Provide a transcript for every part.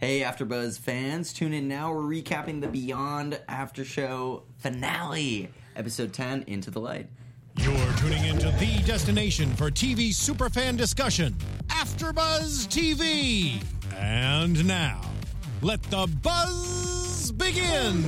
Hey, AfterBuzz fans, tune in now. We're recapping the Beyond After Show finale, episode 10, Into the Light. You're tuning into the destination for TV superfan discussion, AfterBuzz TV. And now, let the buzz begin.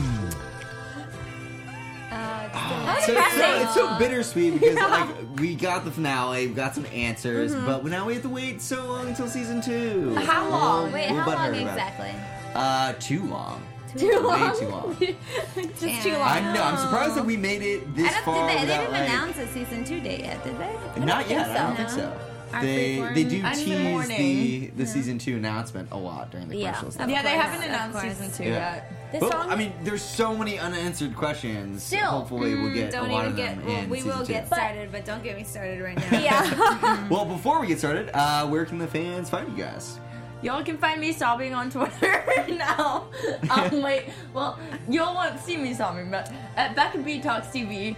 So it's, so, it's so bittersweet because like we got the finale, we got some answers, but now we have to wait so long until season two. How long? Wait, We're how long butthurt about it. exactly? Uh, too long. Too Way too long. Just too long. I know. I'm surprised that we made it this I don't, far did they, they didn't like. announce a season two date yet, did they? Not yet. think I don't so. think so. Our They they do I'm in the tease the morning. the season two announcement a lot during the Yeah. commercials. Of yeah, they haven't announced season two Yeah. yet. This But, song. I mean, there's so many unanswered questions. Still. hopefully we'll get Mm, don't a lot even of get. them Well, in we season will two. get started, but don't get me started right now. yeah. Well, before we get started, uh, where can the fans find you guys? Y'all can find me sobbing on Twitter now. Um, wait, well, y'all won't see me sobbing, but at Becca B Talks TV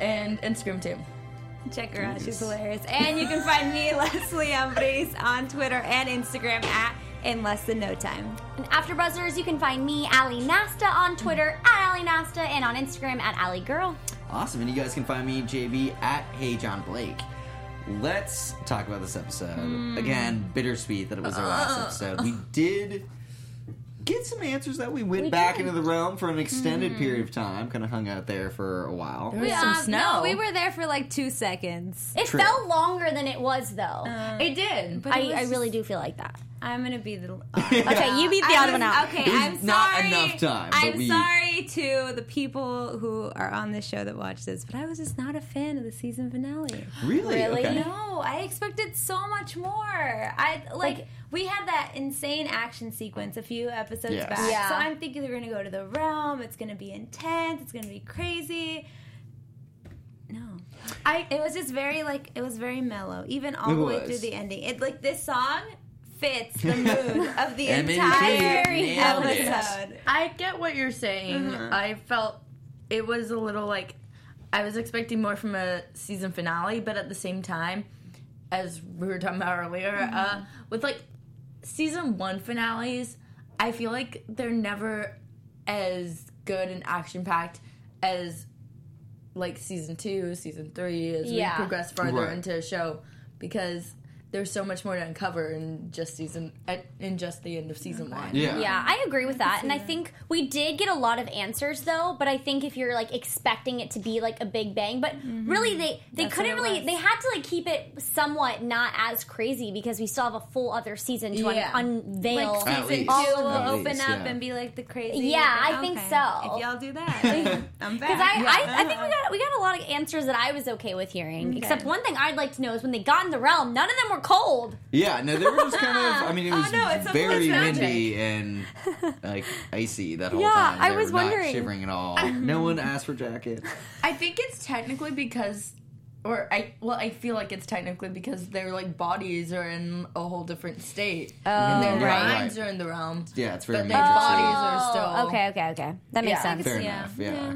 and Instagram too. Check her out; she's hilarious. And you can find me, Leslie Umbris, on Twitter and Instagram at in less than no time. And After Buzzers, you can find me, Ali Nasta, on Twitter at Ali Nasta and on Instagram at Ali Girl. Awesome, and you guys can find me, JB, at Hey John Blake. Let's talk about this episode. Hmm. Again, bittersweet that it was our last episode. We did get some answers that we went We back did. into the realm for an extended period of time. Kind of hung out there for a while. There was some Um, snow. No, we were there for like two seconds. It True. felt longer than it was, though. It did. But I, was I really just- do feel like that. I'm gonna be the. Okay, you beat the I odd was- one out. Okay, It was I'm sorry. not enough time, but I'm we- sorry to the people who are on this show that watch this, but I was just not a fan of the season finale. Really? Really? Okay. No, I expected so much more. I like, Like- we had that insane action sequence a few episodes Yes. back. Yeah. So I'm thinking they're gonna go to the realm. It's gonna be intense. It's gonna be crazy. No, I. It was just very like it was very mellow, even all It the way was. through the ending. It like this song fits the mood of the Emily entire nailed it. episode. I get what you're saying. Mm-hmm. I felt it was a little like I was expecting more from a season finale, but at the same time, as we were talking about earlier, Mm-hmm. uh, with like season one finales, I feel like they're never as good and action packed as like season two, season three, as Yeah. we progress farther Right. into a show, because there's so much more to uncover in just season at, in just the end of season one. Yeah. Yeah, I agree with that. And I think we did get a lot of answers though, but I think if you're like expecting it to be like a big bang, but mm-hmm. really they they That's couldn't really was. they had to like keep it somewhat not as crazy because we still have a full other season to un- unveil. Like season two All will open least, up yeah. and be like the crazy. Yeah, I think so. If y'all do that, I'm back. Because I, I, I think we got we got a lot of answers that I was okay with hearing. Except one thing I'd like to know is when they got in the realm, none of them were cold. Yeah, no, they were just kind of. I mean, it Oh, was no, it's very windy and like icy that whole Yeah, time. I They was were not wondering. shivering at all. no one asked for jackets. I think it's technically because, or I well, I feel like it's technically because their like bodies are in a whole different state, oh, and their right. minds are in the realm. Yeah, it's very But major. their city. bodies are still okay, okay, okay. That makes Yeah. sense. Fair Yeah. enough. Yeah.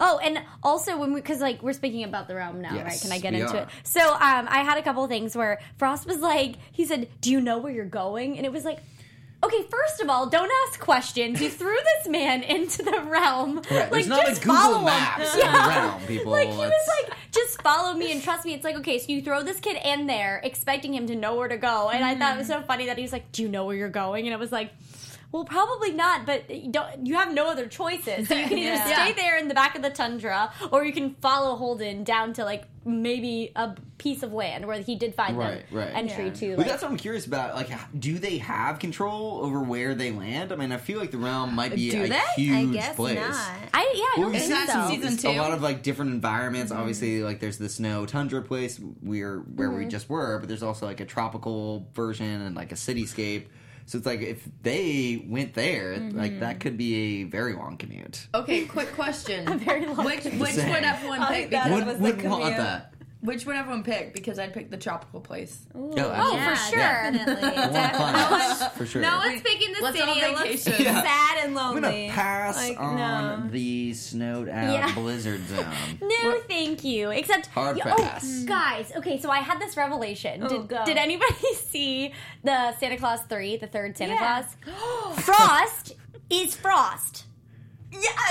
Oh, and also when we, because like we're speaking about the realm now, Yes, right? Can I get we into are. it? So, um, I had a couple of things where Frost was like, he said, "Do you know where you're going?" And it was like. Okay, first of all, don't ask questions. You threw this man into the realm. Right, Like, there's not just a Google follow him. Maps in the realm, people. Like he was like, just follow me and trust me. It's like, okay, so you throw this kid in there, expecting him to know where to go, and I thought it was so funny that he was like, "Do you know where you're going?" And it was like, "Well, probably not, but you don't. You have no other choices. So you can either Yeah. stay there in the back of the tundra, or you can follow Holden down to like maybe a piece of land where he did find Right, them right. entry Yeah. to. But Like, that's what I'm curious about. Like, do they have control over where they land? I mean, I feel like the realm might be Do a they? I huge I guess place. not. I yeah, I don't we've think seen so. some, Season a lot of like different environments. Mm-hmm. Obviously, like there's the snow tundra place where where we mm-hmm. just were, but there's also like a tropical version and like a cityscape. So it's like if they went there, like that mm-hmm. could be a very long commute. Okay, quick question. very long which which would everyone pick? that Because was Would the would want commute. that? Which would everyone pick? Because I'd pick the tropical place. Ooh, Oh, Oh, for sure. Definitely. One punch, for sure. No one's picking the Let's city. all It looks. Yeah. sad and lonely. I'm gonna pass Like, on no. the snowed out Yeah. blizzard zone. No, thank you. Except Hard oh, pass. Mm. guys. Okay, so I had this revelation. Oh, did, go. did anybody see the Santa Clause three, the third Santa Yeah. Claus? Frost is Frost.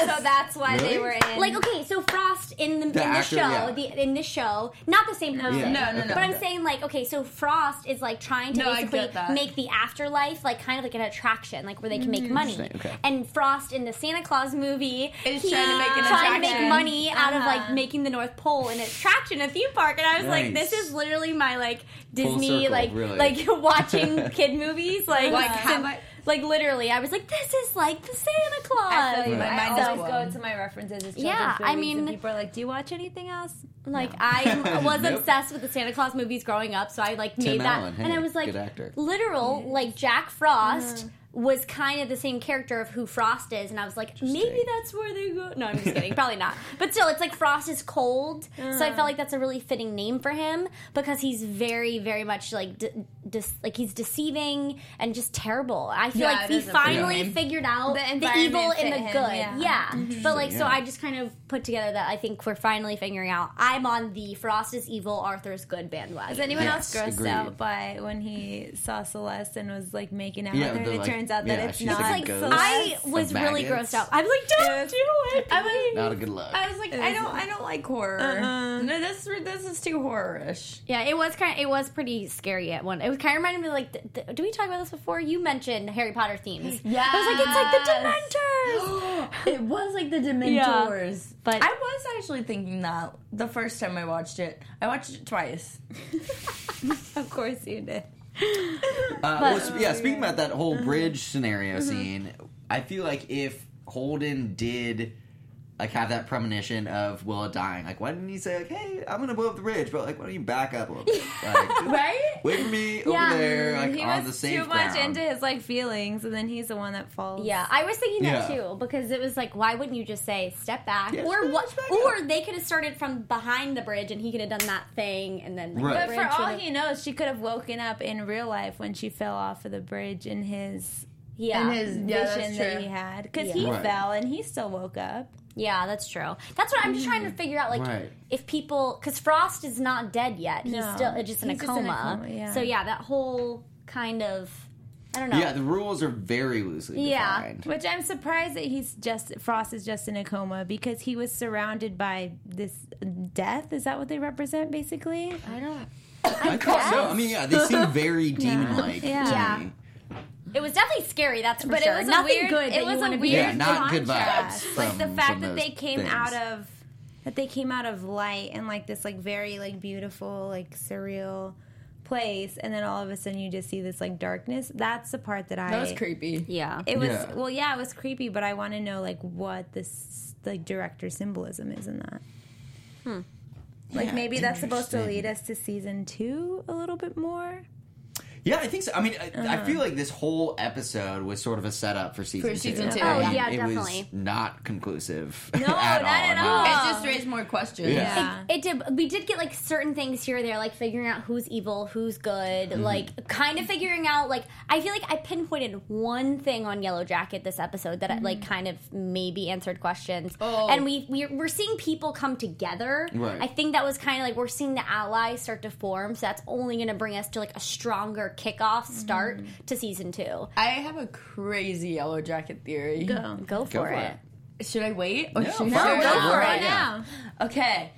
So that's why Really? they were in. Like okay, so Frost in the, The in the actor, show, yeah. the in the show, not the same person. Yeah, No, no, no. But I'm saying like okay, so Frost is like trying to No, I basically that. make the afterlife like kind of like an attraction, like where they can make money. Interesting, okay. And Frost in the Santa Clause movie Is he- trying to make an trying to attraction. make money out of like Uh-huh. making the North Pole an attraction, a theme park. And I was like, Nice. this is literally my like Disney circle, like really. like watching kid movies like Like, since- have I- like literally. I was like, this is like the Santa Clause. I feel you. My mind is always blown. go to my references as children's Yeah, I movies, and mean- people are like, "Do you watch anything else?" Like I was Nope. obsessed with the Santa Clause movies growing up, so I like Tim made that, Allen, and I was like, good actor. literal, like Jack Frost uh-huh. Was kind of the same character of who Frost is, and I was like, maybe that's where they go. No, I'm just kidding, probably not. But still, it's like Frost is cold, so I uh. felt like that's a really fitting name for him because he's very, very much like, de- de- like he's deceiving and just terrible. I feel Yeah, like it he finally name. figured out The the, evil and the him, good. yeah. Yeah, but like so, yeah. I just kind of put together that I think we're finally figuring out. I'm on the Frost is evil, Arthur's good bandwagon. Is anyone Yes, else grossed agreed. out by when he saw Celeste and was like making out Yeah, with her? the, and it like- turns out that yeah, it's she's not. like a ghost. I was Of really maggots. grossed out. I was like, don't Yes. do it. I was, Not a good look. I was like, I don't, I don't like horror. Uh-uh. No, this, this is too horror-ish. Yeah, it was kind. Of, it was pretty scary at one. It was kind of reminded me like. th- th- did we talk about this before? You mentioned Harry Potter themes. Yeah, I was like, it's like the Dementors. it was like the Dementors. but- I was actually thinking that the first time I watched it. I watched it twice. of course you did. Uh, well, yeah, speaking about that whole bridge scenario scene, I feel like if Holden did like have that premonition of Willa dying, like why didn't he say like, "Hey, I'm gonna blow up the bridge," but like, why don't you back up a little bit? Like, Right? Wait for me Yeah. over there, like he on was the safe too much into his like feelings, and then he's the one that falls. Yeah, I was thinking that Yeah. too because it was like, why wouldn't you just say step back, Yeah, or what? Or up. they could have started from behind the bridge and he could have done that thing and then like, Right. the But for all he knows, she could have woken up in real life when she fell off of the bridge in his yeah, And his yeah, vision that he had because Yeah. he Right. fell and he still woke up. Yeah, that's true. That's what I'm just trying to figure out. Like, Right. if people, because Frost is not dead yet, he's No. still uh, just in, He's a, just in a coma. coma, yeah. So yeah, that whole kind of, I don't know. Yeah, the rules are very loosely Yeah. defined. Which I'm surprised that he's just Frost is just in a coma because he was surrounded by this death. Is that what they represent, basically? I don't. I thought so. I mean, yeah, they seem very demon-like Yeah. to Yeah. me. It was definitely scary. That's for But sure. it was Nothing a weird, good. It was a weird be. Yeah, not good contrast. vibes Like the fact that they came things. out of that they came out of light and like this like very like beautiful like surreal place, and then all of a sudden you just see this like darkness. That's the part that I That was creepy. Yeah. It was Yeah. well, yeah, it was creepy, but I want to know like what this like director symbolism is in that. Hmm. like Yeah, maybe that's supposed to lead us to season two a little bit more. Yeah, I think so. I mean, I, I Uh-huh. feel like this whole episode was sort of a setup for season For two. season two, Oh, yeah. yeah, it definitely. was not conclusive. No, at not all. at all. It just raised more questions. Yeah. It did. We did get like certain things here or there, like figuring out who's evil, who's good, Mm-hmm. like kind of figuring out. Like I feel like I pinpointed one thing on Yellow Jacket this episode that like kind of maybe answered questions. Oh. And we we we're seeing people come together. Right. I think that was kind of like we're seeing the allies start to form. So that's only going to bring us to like a stronger kickoff start mm-hmm. to season two. I have a crazy yellow jacket theory. Go. Go for, for it. it. Should I wait? Or No, should fire I go up. for Right it. now. Okay.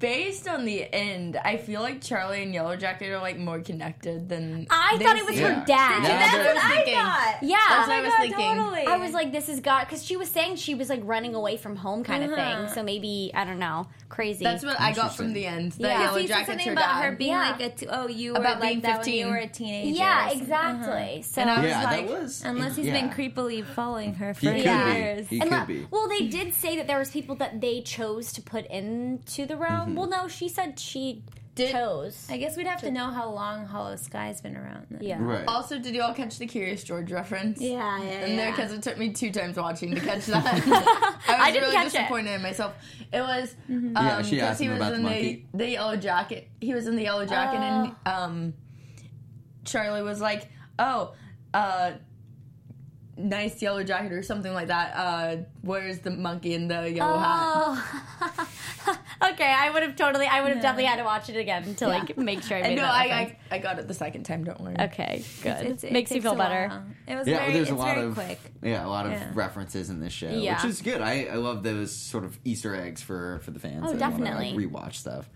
Based on the end, I feel like Charlie and Yellow Jacket are like more connected than I thought it was seem. Her dad. Yeah, That's but- what I thought. Yeah. That's what I was thinking. totally. I was like, this is God, because she was saying she was like running away from home kind of Uh-huh. thing. So maybe I don't know, crazy. That's what I got from the end. That Yeah. Yellow he said Jacket's something her about dad. her being Yeah. like a t- oh you were About like being that when 15. you were a teenager. yeah, or something. exactly. So And I was Yeah, like, that was. Unless he's yeah. been creepily following her for He could years. be. He could be. Well, they did say that there was people that they chose to put into the realm. Mm-hmm. Well, no, she said she Did- chose. I guess we'd have to know how long Hollow Sky's been around. Then. yeah. Right. Also, did you all catch the Curious George reference? Yeah, yeah, And there, yeah. because it took me two times watching to catch that. I was I didn't really catch it. disappointed in myself. It was um, Yeah, she 'cause asked he him was about in the monkey. the, the yellow jacket. He was in the yellow jacket, and um, Charlie was like, "Oh, uh, nice yellow jacket or something like that. Uh, where's the monkey in the yellow hat?" Oh. okay, I would have totally. I would have definitely had to watch it again to like make sure I made And no, that I. I I got it the second time. Don't worry. Okay, good. It's- it Makes you feel better. while. It was yeah, very, there's a it's lot very of quick. yeah, a lot of Yeah. references in this show, Yeah. which is good. I, I love those sort of Easter eggs for for the fans. Oh, that wanna, definitely. like, rewatch stuff.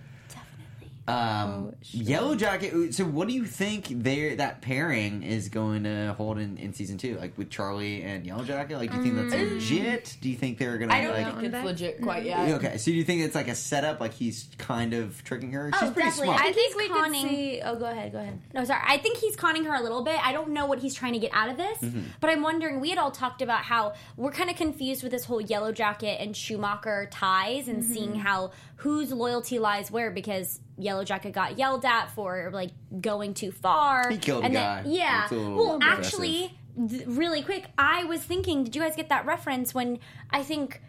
Definitely. Um, Oh, sure. Yellow Jacket. So, what do you think there that pairing is going to hold in, in season two? Like with Charlie and Yellow Jacket. Like, do you think that's Mm. legit? Do you think they're going to I don't like? think it's Back? legit quite yet. Okay, so do you think it's like a setup? Like he's kind of tricking her. She's Oh, pretty definitely. smart. I I think think he's we could see. Oh, go ahead. Go ahead. No, sorry. I think he's conning her a little bit. I don't know what he's trying to get out of this, Mm-hmm. but I'm wondering. We had all talked about how we're kind of confused with this whole Yellow Jacket and Schumacher ties, and seeing how whose loyalty lies where because Yellow Jacket got yelled at for like going too far. He killed a and guy. Then, yeah. A Well, actually, th- really quick, I was thinking. Did you guys get that reference when I think?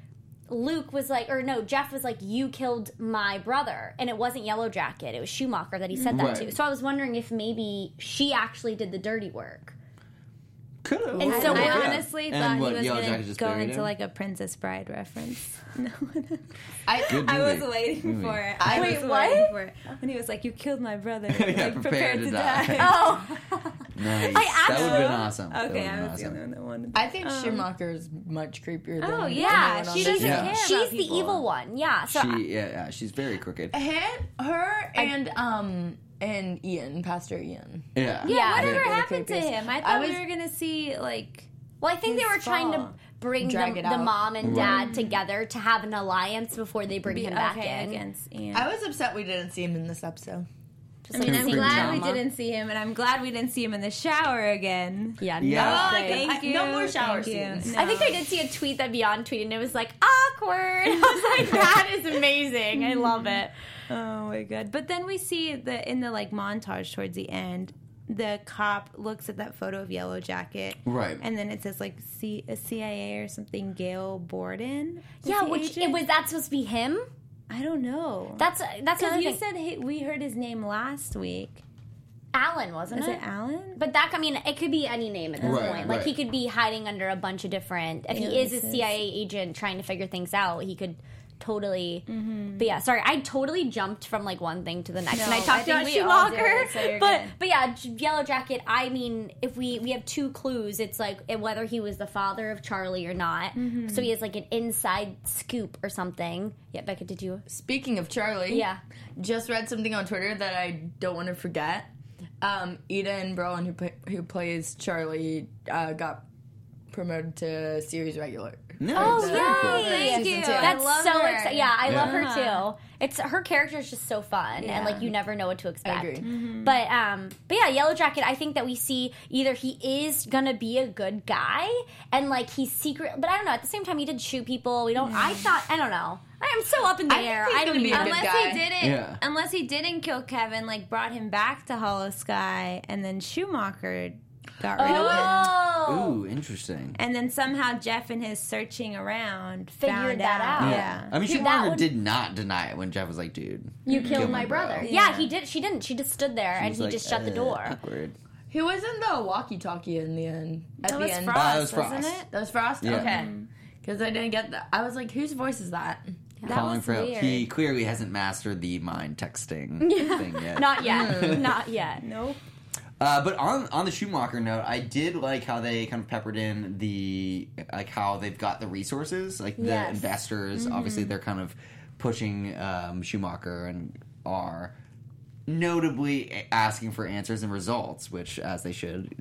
Luke was like, or no, Jeff was like, "You killed my brother," and it wasn't Yellow Jacket; it was Schumacher that he said that Right. to. So I was wondering if maybe she actually did the dirty work. Could have. And so I we're- honestly And thought what, he was Yellow going to just go buried into him? like a Princess Bride reference. No, I, Good I was movie. waiting Movie. for it. I- I Wait, was what? waiting for it when he was like, "You killed my brother." Yeah, like, prepare to die. Oh, Nice. I that would have been awesome. That Okay, would've I been was the awesome. only one that wanted. I think Schumacher is much creepier. Than Oh, yeah, anyone on she the doesn't show. Care. she's about the people. evil one. Yeah. So She, yeah, yeah, she's very crooked. Him, her, and um, and Ian, Pastor Ian. Yeah, Yeah, Whatever They're the happened to him? I I thought was- we were gonna see like. well, I think they were trying to bring the, the mom and Right. dad together to have an alliance before they bring Be him back okay in. against Ian. I was upset we didn't see him in this episode. Just I like mean, I'm Creepy glad we didn't see him, and I'm glad we didn't see him in the shower again. yeah, Yeah. no. Oh, Thank thank you. you. No more shower Thank scenes. No. I think I did see a tweet that Beyond tweeted, and it was like awkward. I was like, that is amazing. I love it. Oh my god! But then we see the in the like montage towards the end, the cop looks at that photo of Yellow Jacket, Right. And then it says like C- a CIA or something. Gail Borden. Yeah, which agent? it was that supposed to be him? I don't know. That's that's because you thing. said he, we heard his name last week. Alan, wasn't Is it? it Alan? But that, I mean, it could be any name at this Right, point. Like, right. he could be hiding under a bunch of different. If he is a CIA agent trying to figure things out, he could totally. Mm-hmm. But yeah, sorry, I totally jumped from like one thing to the next, No, and I I talked think about we all Schumacher. so you're but good. but yeah, Yellow Jacket. I mean, if we we have two clues, it's like whether he was the father of Charlie or not. Mm-hmm. So he has like an inside scoop or something. Yeah, Becca, did you? Speaking of Charlie, Yeah. just read something on Twitter that I don't want to forget. Um, Eden Brolin, who play, who plays Charlie, uh, got promoted to series regular. No, Oh, it's very cool. yay! Thank you. That's love so exciting. Yeah, I love her too. It's her character is just so fun, Yeah. and like you never know what to expect. agree. But um, but yeah, Yellow Jacket. I think that we see either he is gonna be a good guy, and like he's secret. But I don't know. At the same time, he did shoot people. We don't. I thought. I don't know. I am so up in the I think air. he's I don't gonna be even. a good Unless guy. he didn't, Yeah. unless he didn't kill Kevin, like brought him back to Hollow Sky, and then Schumacher got rid of him. Oh, Ooh, interesting. And then somehow Jeff, in his searching around, Figured found that out. Yeah. I mean, Dude, that Schumacher would- did not deny it when Jeff was like, "Dude, you killed my bro." brother. He Yeah. Yeah. he did. She didn't. She just stood there and he like, just shut the "Uh, door. Awkward. Who was in the walkie-talkie in the end? At That the was end, Frost, Uh, it was wasn't it? that was Frost. Yeah. Okay, because I didn't get that. I was like, whose voice is that? That Calling for help. He clearly hasn't mastered the mind texting thing yet. Not yet. Not yet. Nope. Uh, but on on the Schumacher note, I did like how they kind of peppered in the like how they've got the resources, like the Yes. investors. Obviously, they're kind of pushing um, Schumacher and are notably asking for answers and results, which as they should.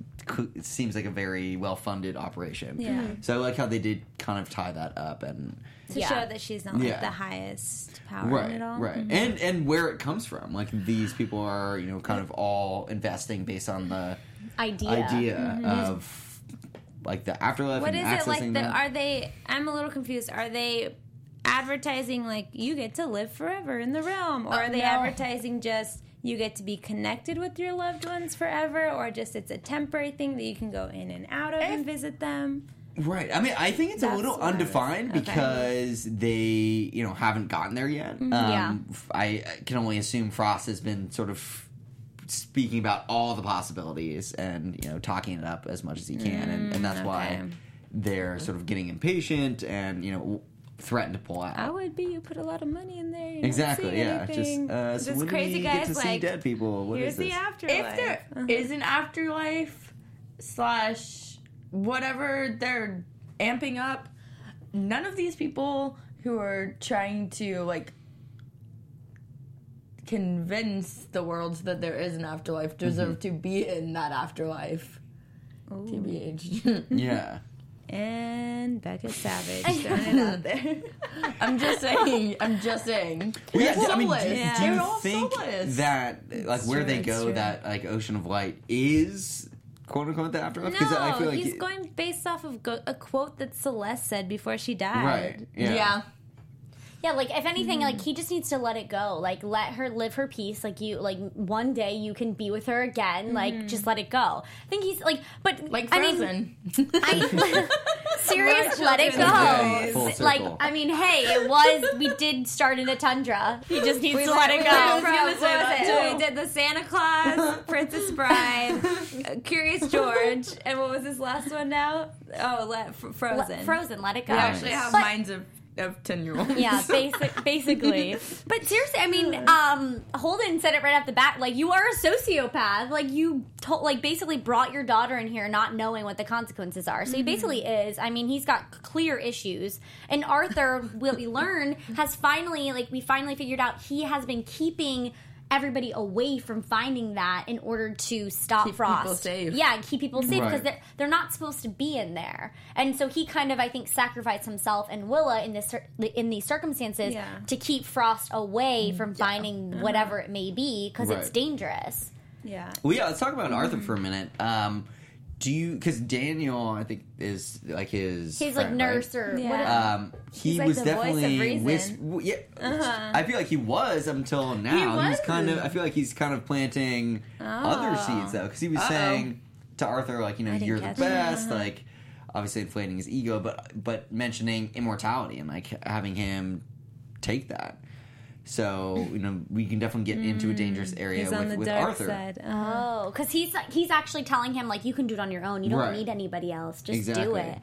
seems like a very well funded operation. Yeah. Mm-hmm. So I like how they did kind of tie that up and To Yeah. show that she's not like Yeah. the highest power right, at all. right, mm-hmm. and and where it comes from. Like these people are, you know, kind of all investing based on the Idea. idea mm-hmm. of like the afterlife What and is accessing it like? The, that. are they? I'm a little confused. Are they advertising like you get to live forever in the realm, or Oh, are they no. advertising just you get to be connected with your loved ones forever, or just it's a temporary thing that you can go in and out of and eh. visit them? Right. I mean, I think it's a little what I was- undefined okay. because they, you know, haven't gotten there yet. Mm-hmm. Um, Yeah. f- I, I can only assume Frost has been sort of speaking about all the possibilities and you know talking it up as much as he can, and, and that's mm, why they're sort of getting impatient and you know threaten to pull out. I would be. You put a lot of money in there. You're exactly. Not Yeah. anything. Just uh, so this when crazy do we guy's get to see like, dead people? What here's is the afterlife. if there Uh-huh. is an afterlife slash whatever they're amping up, none of these people who are trying to like convince the world that there is an afterlife deserve to be in that afterlife. TBH. Yeah. And Becca Savage throwing it out there. I'm just saying. I'm just saying. Well, yeah, They're I mean, do, soulless. do you They're all think soulless. that like where true, they go true. that like Ocean of Light is quote unquote the afterlife? No, I feel like he's it- going based off of go- a quote that Celeste said before she died. right. Yeah. yeah. Yeah, like if anything, like he just needs to let it go. Like let her live her peace. Like you, like one day you can be with her again. Like just let it go. I think he's like, but Like I mean, Frozen. I, serious, let it go. Like. I mean, hey, it was we did start in a tundra. He just needs to let it we go. went from- gonna what was that it? too. We did the Santa Clause, Princess Bride, uh, Curious George, and what was this last one now? Oh, let, f- Frozen. Let- Frozen, let it go. We actually have But- minds of of ten year olds. Yeah, basic, basically. But seriously, I mean, um, Holden said it right off the bat. Like, you are a sociopath. Like, you to- like basically brought your daughter in here not knowing what the consequences are. So he basically is. I mean, he's got clear issues. And Arthur, what we learn, has finally like we finally figured out he has been keeping. Everybody away from finding that in order to stop Keep Frost. people safe. Yeah, keep people safe because they're they're not supposed to be in there. And so he kind of, I think, sacrificed himself and Willa in this in these circumstances Yeah. to keep Frost away mm, from finding uh-huh. whatever it may be because it's dangerous. Yeah. Well, yeah. Let's talk about Arthur mm-hmm. for a minute. Um, do you? Because Daniel, I think, is like his He's like nurse right? or Yeah. whatever. Um, he He's like was the definitely reason. whis- w- yeah. Uh-huh. I feel like he was until now. He He's kind of. I feel like he's kind of planting other seeds though, because he was Uh-oh. saying to Arthur like, you know, you're the catch that. best. Like, obviously inflating his ego, but but mentioning immortality and like having him take that. So you know, we can definitely get into a dangerous area He's on with, the with dark Arthur. side. Uh-huh. Oh, because he's he's actually telling him like you can do it on your own. You don't Right. need anybody else. Just do it.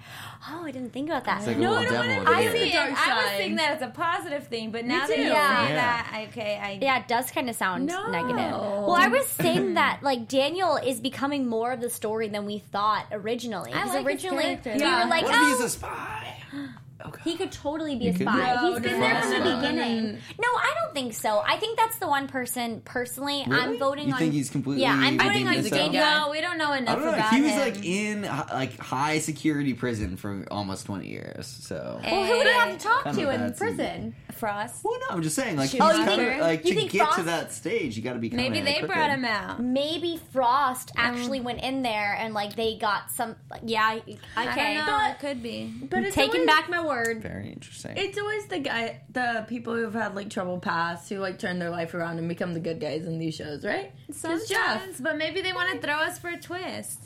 Oh, I didn't think about that. Like a no, little I don't wanna- at the I end. see it. dark I was side. thinking that it's a positive thing, but now that you Yeah. say that, okay, I Yeah, it does kind of sound No. negative. Well, I was saying that like Daniel is becoming more of the story than we thought originally. I Because like his originally character. we Yeah. were like, What if oh, he's a spy? Okay. He could totally be a spy. be. Oh, no, He's been there from the no, no, beginning. no. No, I don't think so. I think that's the one person personally. I'm voting You on. think he's completely Yeah, I'm voting on himself? Daniel. Yeah. No, we don't know I enough don't know. about him. He was him. like in like high security prison for almost twenty years. So. Well, who would he have to talk Kind to in bad prison? Frost. Well, no, I'm just saying, like, Oh, you kind think- of like you to think get to that stage, you got to be. Maybe they crooked. brought him out. Maybe Frost actually went in there and like they got some. Yeah, okay. I don't know. But- it could be. But Taking back my word. Very interesting. It's always the guy, the people who've had like trouble past who like turn their life around and become the good guys in these shows, right? It's Jeff. But maybe they want to throw us for a twist.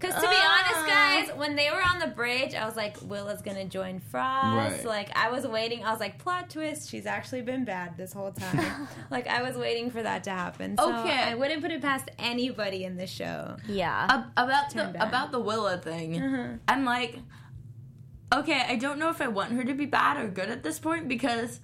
Because to be Ah. honest, guys, when they were on the bridge, I was like, Willa's gonna join Frost. Right. Like I was waiting. I was like, plot twist. She's actually been bad this whole time. like I was waiting for that to happen. So Okay. I wouldn't put it past anybody in the show. Yeah. Ab- about the bad. about the Willa thing. Uh-huh. I'm like, okay, I don't know if I want her to be bad or good at this point because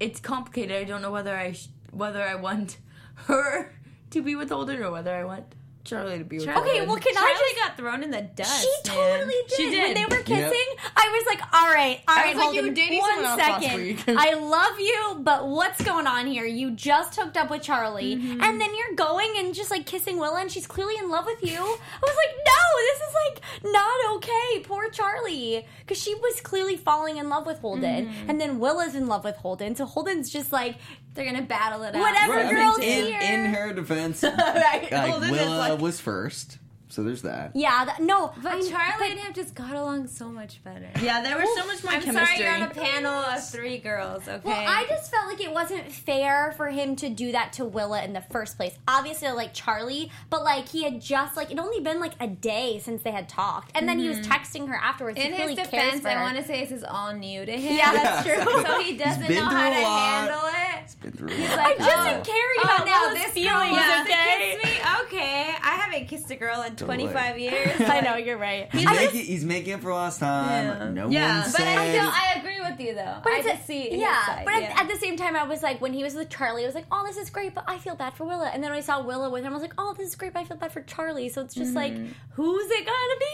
it's complicated. I don't know whether I sh- whether I want her to be with Holden or whether I want Charlie to be with Charlie- Holden. Okay, well, can Charlie I just? got thrown in the dust. She man. totally did. She did. When did. they were kissing, Yep. I was like, "All right, all I right, was like, hold you were on, dating one someone else last second. week. I love you, but what's going on here? You just hooked up with Charlie, mm-hmm. and then you're going and just like kissing Willa, and she's clearly in love with you. I was like, no, this is like not okay. Poor Charlie, because she was clearly falling in love with Holden, mm-hmm. and then Willa's in love with Holden, so Holden's just like, They're gonna battle it out. Whatever, Right, I mean, girls in, here. in her defense, right, like, Holden is Willa like, was first, So there's that. Yeah, that, no, But I'm- Charlie but- and him just got along so much better. Yeah, there was so much more I'm chemistry. sorry you're on a panel of three girls, okay? Well, I just felt like it wasn't fair for him to do that to Willa in the first place. Obviously, I like Charlie, but like he had just like it only been like a day since they had talked, and then he was mm-hmm. texting her afterwards. in he his really cares defense, for I want to say this is all new to him. Yeah, that's true. so he doesn't been know how to lot. handle it. It's been through. He's a lot. like, I'm just oh, caring oh, about now Willa's this feelings, girl wants okay? kiss me. Okay, I haven't kissed a girl in Totally. 25 years. I know you're right. He's, I making, just- he's making it for last time. Yeah. No Yeah, one But. I feel I agree with you though. But I it's a- just see his yeah, side, but at, yeah. at the same time, I was like, when he was with Charlie, I was like, oh, this is great, but I feel bad for Willa. And then when I saw Willa with him, I was like, oh, this is great, but I feel bad for Charlie. So it's just like, mm-hmm. who's it gonna be?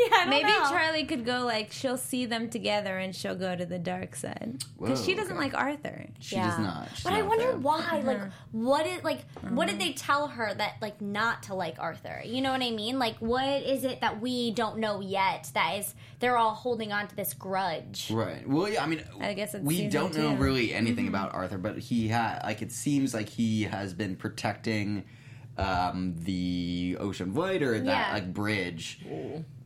I don't Maybe know. Charlie could go like she'll see them together and she'll go to the dark side because she doesn't okay. like Arthur. she does not. She's But I not a wonder fan. why. Like, uh-huh. what did like what did uh-huh. they tell her that like not to like Arthur? You know what I mean? Like, what is it that we don't know yet? That is, they're all holding on to this grudge. Right. Well, yeah. I mean, I guess it's we don't know two. really anything mm-hmm. about Arthur, but he had like it seems like he has been protecting um, the Ocean Void or that Yeah. like bridge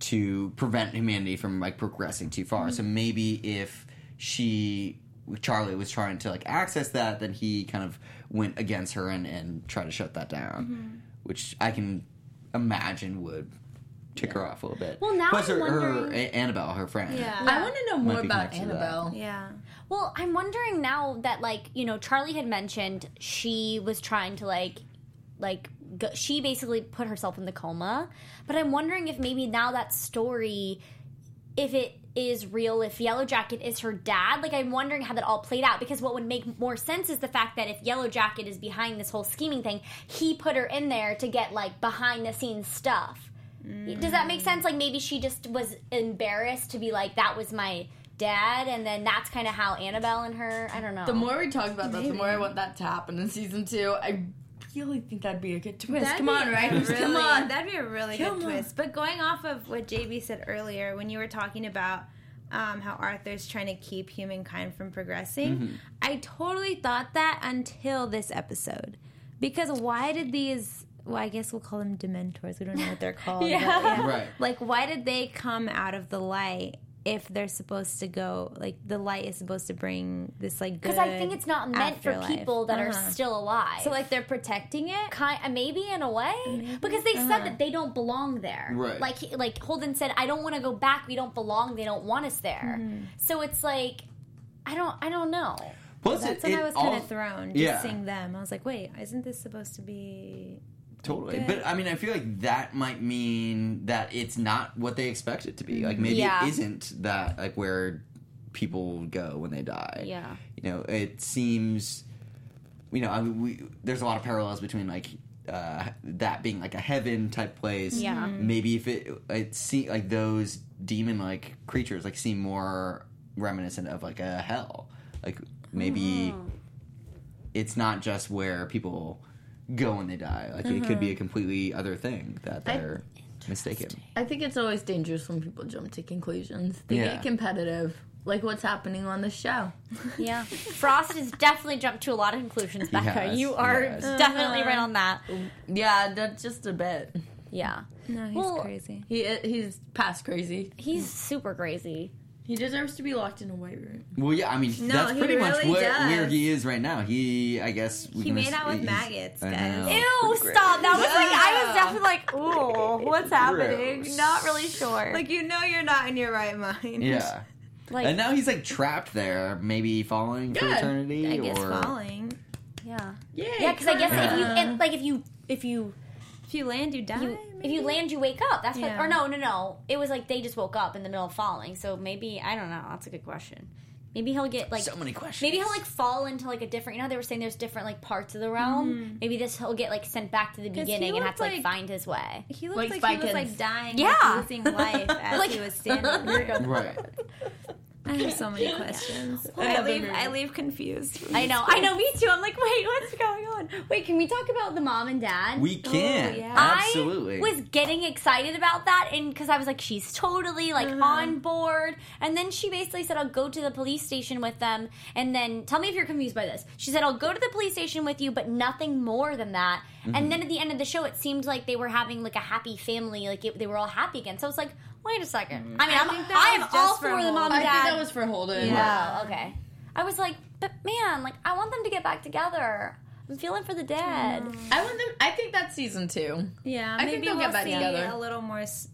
to prevent humanity from like progressing too far. So mm-hmm. maybe if she Charlie was trying to like access that, then he kind of went against her and, and tried to shut that down, mm-hmm. which I can imagine would tick her off a little bit. Well, now Plus I'm her, her wondering- A- Annabelle, her friend. yeah I want to know more about connected to that. Annabelle. Yeah. Well, I'm wondering now that like you know Charlie had mentioned she was trying to like like go, she basically put herself in the coma, but I'm wondering if maybe now that story, if it is real, if Yellow Jacket is her dad. Like I'm wondering how that all played out because what would make more sense is the fact that if Yellow Jacket is behind this whole scheming thing, he put her in there to get like behind the scenes stuff. Does that make sense? Like maybe she just was embarrassed to be like that was my dad, and then that's kind of how Annabelle and her. I don't know. The more we talk about that, the more I want that to happen in season two. I really think that'd be a good twist. That'd Come on, right? really- come on. That'd be a really Come good on. twist. But going off of what JB said earlier, when you were talking about um, how Arthur's trying to keep humankind from progressing, I totally thought that until this episode. Because why did these? Well, I guess we'll call them Dementors. We don't know what they're called. Yeah. but Right. Like, why did they come out of the light? If they're supposed to go, like the light is supposed to bring this like because I think it's not meant for people that are Uh-huh. still alive. so like they're protecting it. kind uh, maybe in a way because they said that they don't belong there. Right. Like like Holden said, I don't want to go back. We don't belong. They don't want us there. So it's like I don't I don't know. Plus, That's it, when it I was kind of thrown just yeah. seeing them. I was like, wait, isn't this supposed to be? Totally. Good. But I mean, I feel like that might mean that it's not what they expect it to be. Like maybe Yeah. it isn't that like where people go when they die. Yeah. You know, it seems. You know, I mean, we there's a lot of parallels between like uh, that being like a heaven type place. Yeah. Mm-hmm. Mhm. Maybe if it it see like those demon like creatures like seem more reminiscent of like a hell. Like maybe Hmm. it's not just where people go when they die. Like it could be Uh-huh. a completely other thing that they're mistaken. I think it's always dangerous when people jump to conclusions. They Yeah. get competitive, like what's happening on the show. Yeah. Frost has definitely jumped to a lot of conclusions, Becca. has, You are has. definitely right on that. Yeah, that's just a bit. Yeah. No, he's Well, crazy. He he's past crazy. He's super crazy. He deserves to be locked in a white room. Well, yeah, I mean No, that's pretty much really where, does. where he is right now. He, I guess, we He can made out with maggots, I guys. Ew, stop. That was like, I was definitely like, ooh, what's happening? Gross. Not really sure. Like you know, you're not in your right mind. Yeah. like and now he's like trapped there, maybe falling for eternity, I guess or falling. yeah. Yay, Yeah, because I guess if you, Yeah. and, like, if you, if you, If you land, you die. you if you land, you wake up. That's what, Yeah. or no, no, no. It was like they just woke up in the middle of falling. So maybe, I don't know. That's a good question. Maybe he'll get like, so many questions. maybe he'll like fall into like a different, you know, they were saying there's different like parts of the realm. Mm-hmm. Maybe this he'll get like sent back to the beginning and have to like, like- find his way. He looked Like like, he was like dying, Yeah. like, losing life as Like- he was standing there. right. I I have so many questions. I Another leave. I leave confused. I know, I know, me too. I'm like, wait, what's going on? Wait, can we talk about the mom and dad? We oh, can yeah. absolutely. I was getting excited about that, and because I was like, she's totally like uh-huh. on board. And then she basically said, "I'll go to the police station with them." And then tell me if you're confused by this. She said, "I'll go to the police station with you, but nothing more than that." And mm-hmm. then at the end of the show, it seemed like they were having like a happy family, like it, they were all happy again. So I was like, wait a second. Mm-hmm. I mean, I'm, think that I'm was all just for for the mom I and think dad. that was for Holden. Oh, okay. I was like, but man, like I want them to get back together. I'm feeling for the dad. Mm. I want them. I think that's season two. Yeah, I think maybe they'll we'll get back see together. a little more. s-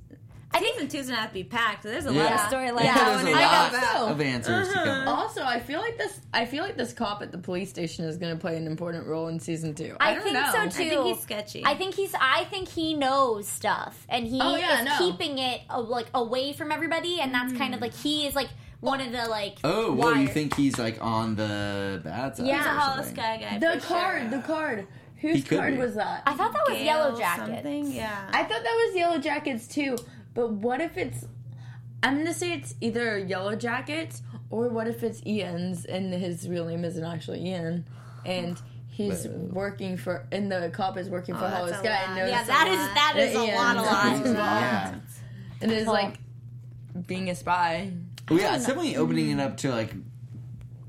I think season two's gonna have to be packed. There's a lot Yeah. of storylines. Yeah, I There's a wanna lot know about. of answers to come. Also, I feel like this. I feel like this cop at the police station is going to play an important role in season two. I, I don't think know. so I too. think he's sketchy. I think he's. I think he knows stuff, and he Oh, yeah, is no. keeping it uh, like away from everybody, and that's kind of like he is like one of the like. Oh, well, you wires. think he's like on the bad side? Yeah. or he's a hollow something. sky guy. The for card. sure. The card. Whose could card be. was that? I thought that was Gale Yellow Jacket. Something. Yeah. I thought that was Yellow Jackets too. But what if it's? I'm gonna say it's either Yellow Jackets or what if it's Ian's and his real name isn't actually Ian, and he's working for and the cop is working for Oh, Hollow Sky and knows Yeah, that is that is a lot a lot. Yeah. and is like being a spy. Well, yeah, it's definitely opening it up to like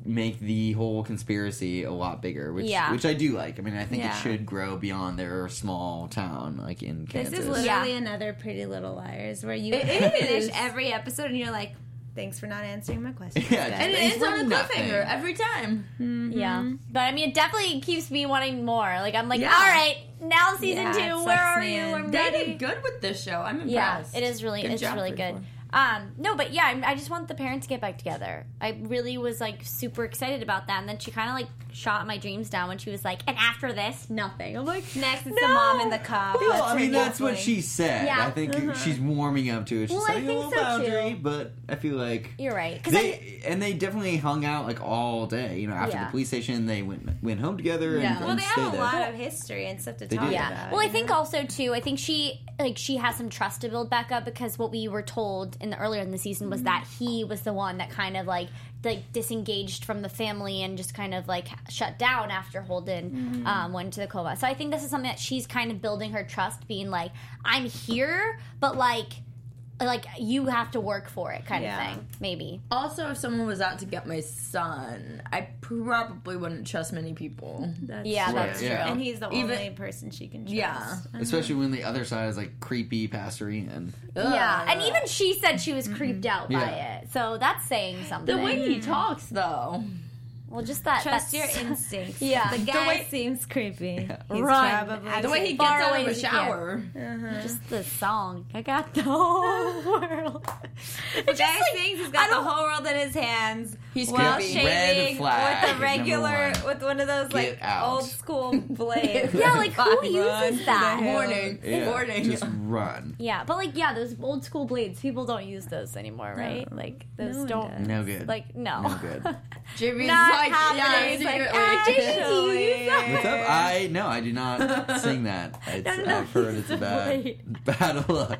make the whole conspiracy a lot bigger, which Yeah. which I do like. I mean, I think Yeah. it should grow beyond their small town, like in Kansas. This Kansas. is literally Yeah. another Pretty Little Liars, where you It finish is. every episode and you're like, "Thanks for not answering my question." Yeah. And it ends on a nothing. cliffhanger every time. Mm-hmm. Yeah, but I mean, it definitely keeps me wanting more. Like I'm like, Yeah. all right, now season Yeah, it two. sucks Where are me you? I'm They ready. did good with this show. I'm Yeah, impressed. it is really Good it's really Freeform. good. Um, no, but yeah, I, I just want the parents to get back together. I really was like super excited about that, and then she kind of like shot my dreams down when she was like, "And after this, nothing." I'm like, Next, it's No. the mom and the cop. Well, That's I mean, that's what she said. Yeah. I think she's warming up to it. She's Well, I setting a think little so, boundary, too. but I feel like "You're right." 'Cause they and they definitely hung out like all day. You know, after Yeah. the police station, they went went home together and, Yeah. and Well, they stayed have a there. lot of history and stuff to They talk do. Yeah. about. Well, I you think also too. I think she like she has some trust to build back up because what we were told in the earlier in the season was that he was the one that kind of like like disengaged from the family and just kind of like shut down after Holden um, went to the coma. So I think this is something that she's kind of building her trust, being like, I'm here, but like. Like you have to work for it, kind Yeah. of thing. Maybe. Also, if someone was out to get my son, I probably wouldn't trust many people. That's Yeah, true. that's yeah. And he's the Even- only person she can trust. Yeah. Especially when the other side is like creepy Pastor Ian. Yeah, and even she said she was creeped mm-hmm. out by Yeah. it. So that's saying something. the way he talks, though. Well, just that. Trust that's- your instincts. Yeah. The The guy way- seems creepy. He's Run. probably The way he gets out of a as you can. shower. Uh-huh. Uh-huh. Just the song. I got the whole world. The guy just like- thinks he's I got the whole world in his hands He's while creepy. shaving Red flag, with a regular, one. with one of those like Get out. old school blades. Yeah, like, who Run uses to that? the. Warning. Yeah, Warning. Just run. Yeah, but like, yeah, those old school blades. People don't use those anymore, right? No. Like those No don't. No good. Like no. No good. JB's Not like, happening. yeah, It's like, secretly. JB, do you use that? What's up? I no, I do not sing that. It's, No, no, no. I've heard it's a bad Wait. bad luck.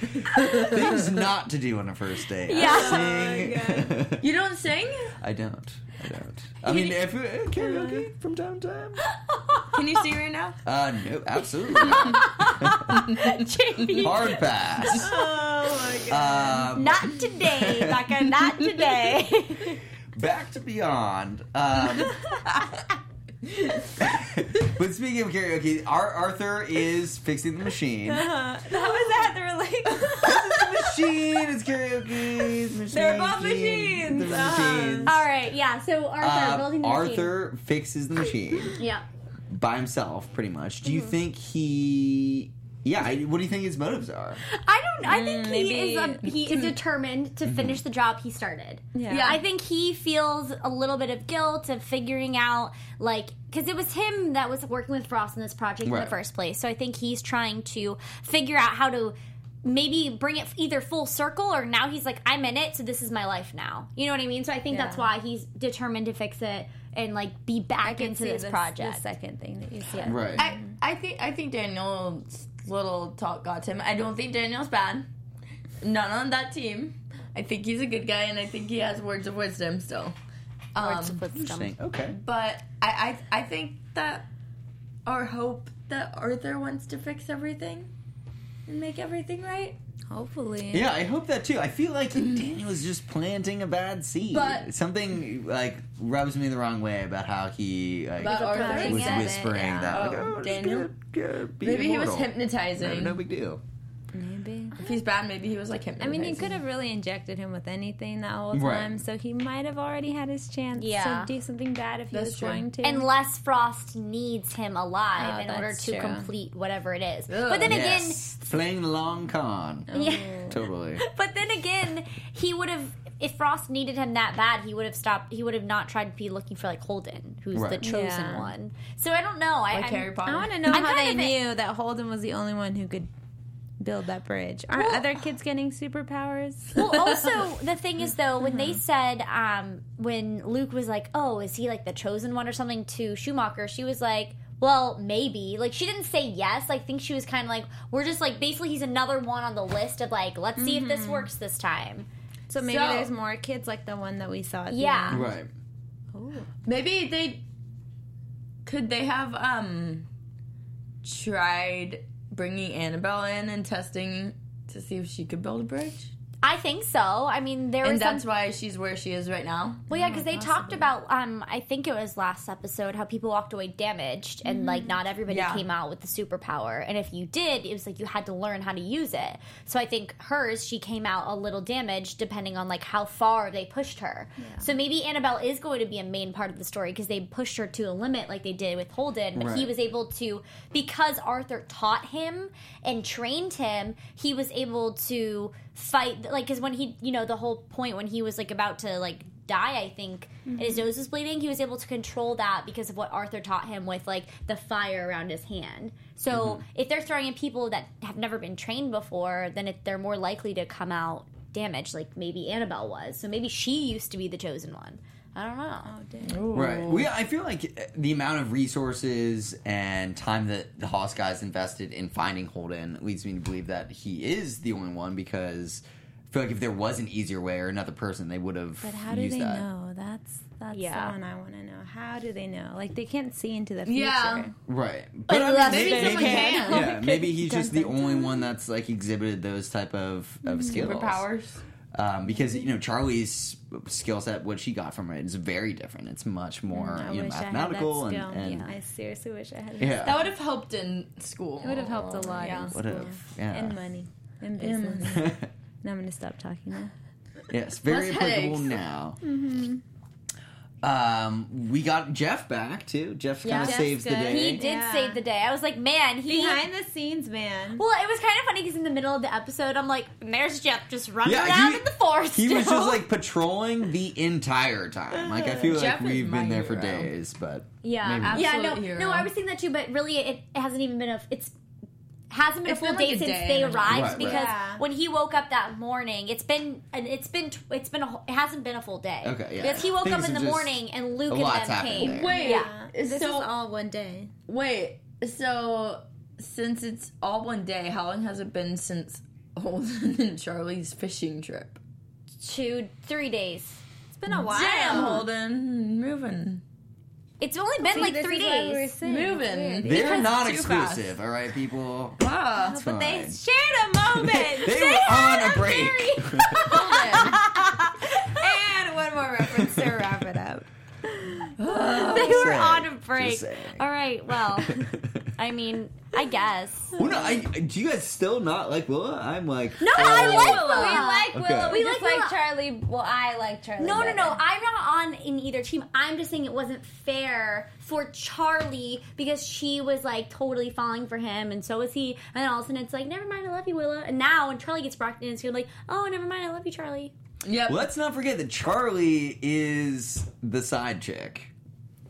Things not to do on a first date. Yeah. I sing. You don't sing? I don't. I don't. I mean, if uh, karaoke from time to time. Can you sing right now? Uh, no, absolutely not. JB. Hard pass. Oh my god. Um, Not today, Becca. Not today. Back to Beyond. Um, but speaking of karaoke, Ar- Arthur is fixing the machine. That was that. They were like, this is the machine It's karaoke. it's machine, They're both machine. machines. They're Uh-huh. machines. All right. Yeah. So Arthur Uh, building the machine. Arthur fixes the machine Yeah. by himself, pretty much. Do you Mm-hmm. think he? Yeah. I- What do you think his motives are? I don't. I think Mm, he maybe- is. A, he is determined to finish the job he started. Yeah. Yeah. I think he feels a little bit of guilt of figuring out, like, because it was him that was working with Frost in this project in Right. the first place. So I think he's trying to figure out how to maybe bring it either full circle or now he's like, I'm in it, so this is my life now. You know what I mean? So I think that's Yeah. why he's determined to fix it and like be I back can into see this this project. The second thing that you said. Right. I, I think I think Daniel's little talk got to him. I don't think Daniel's bad. None on that team. I think he's a good guy, and I think he has words of wisdom still. Um, Words of wisdom. Okay. but I, I I think that our hope that Arthur wants to fix everything and make everything right. Hopefully. Yeah, I hope that too. I feel like Daniel is just planting a bad seed. But- Something like rubs me the wrong way about how he like, But Arthur probably was get it, whispering yeah. that. Like, Oh, oh, Daniel? Just get, get, be Maybe he was hypnotizing. No, no big deal. Maybe. If he's bad, maybe he was like him. I mean, he could have really injected him with anything that whole Right. time, so he might have already had his chance Yeah. to do something bad if he was true. going to. Unless Frost needs him alive Oh, in order to true. complete whatever it is. Ugh. But then Yes, playing the long con. Oh. again, Totally. but then again, he would have. If Frost needed him that bad, he would have stopped. He would have not tried to be looking for like Holden, who's the chosen Yeah. one. So I don't know. I, like I'm- Harry Potter. I want to know I'm how they kind of a- knew that Holden was the only one who could build that bridge. Aren't Well- other kids getting superpowers? Well, also the thing is though, when they said um, when Luke was like, "Oh, is he like the chosen one or something?" to Schumacher, she was like. Well, maybe. Like she didn't say yes. I think she was kind of like, we're just like basically he's another one on the list of like, let's see if this works this time. So maybe So- there's more kids like the one that we saw. At the Yeah. end. Right. Maybe they could they have um tried bringing Annabelle in and testing to see if she could build a bridge, I think so. I mean, there and was some that's why she's where she is right now. Well, yeah, because they talked about, um, I think it was last episode, how people walked away damaged, and like not everybody Yeah. came out with the superpower. And if you did, it was like you had to learn how to use it. So I think hers, she came out a little damaged, depending on like how far they pushed her. So maybe Annabelle is going to be a main part of the story because they pushed her to a limit, like they did with Holden. But he was able to, because Arthur taught him and trained him, he was able to fight. Like, because when he, you know, the whole point when he was like about to like die, I think, and his mm-hmm. nose was bleeding, he was able to control that because of what Arthur taught him with like the fire around his hand. So mm-hmm. if they're throwing in people that have never been trained before, then it, they're more likely to come out damaged, like maybe Annabelle was. So maybe she used to be the chosen one. I don't know. Oh, dang. Right. We, I feel like uh, the amount of resources and time that the Haas guys invested in finding Holden leads me to believe that he is the only one because I feel like if there was an easier way or another person, they would have But how do used they that. know? That's that's Yeah. the one I want to know. How do they know? Like they can't see into the future. Yeah. Right. But I mean, maybe, they maybe, can. yeah, maybe he's just the only one that's like exhibited those type of, of skills. Superpowers. Um, because you know Charlie's skill set, what she got from it, is very different. It's much more Mm, I you know wish I mathematical and, and yeah, I seriously wish I had. yeah. That would have helped in school. It would have helped a lot. Yeah. in Would have, yeah. And money. And And business. now I'm gonna stop talking now. Yes, very Less applicable headaches. now. Mm-hmm. Um, we got Jeff back too. Jeff kind of Jeff's saves the good. day. He did Yeah. save the day. I was like, man, he Behind the scenes, man. Well, it was kind of funny because in the middle of the episode, I'm like, and there's Jeff just running Yeah, around he- in the forest. he was still. just like patrolling the entire time. Like I feel like is we've my been there for hero. days, but yeah, maybe not. yeah, Absolute no, hero. no, I was thinking that too, but really, it, it hasn't even been a. It's hasn't been It's a full been like day a since day they arrived. Right, right. because Yeah. when he woke up that morning, it's been and it's been it's been a whole- it hasn't been a full day. Okay, yeah. because he woke up in the morning and Luke and them came. there. Wait, Yeah. This is so all one day. wait, so since it's all one day, how long has it been since Holden and Charlie's fishing trip? Two, three days. It's been a while. Damn, Holden, moving, It's only been See, like three is we days. moving. they're Because not too fast. exclusive. All right, people. Ah, It's But they shared a moment. They were on a break. and one more reference to wrap it up. they were saying, on a break. All right, well, I mean, I guess. well, no, I, do you guys still not like Willa? I'm like, No, I oh. like We Willa. like Okay. Willow. We We just like like Charlie. Well, I like Charlie. No, no, better. no. I'm not on in either team. I'm just saying it wasn't fair for Charlie because she was like totally falling for him, and so was he. And then all of a sudden, it's like, never mind, I love you, Willa. And now when Charlie gets brought in, it's like, oh, never mind, I love you, Charlie. Yep. Let's not forget that Charlie is the side chick.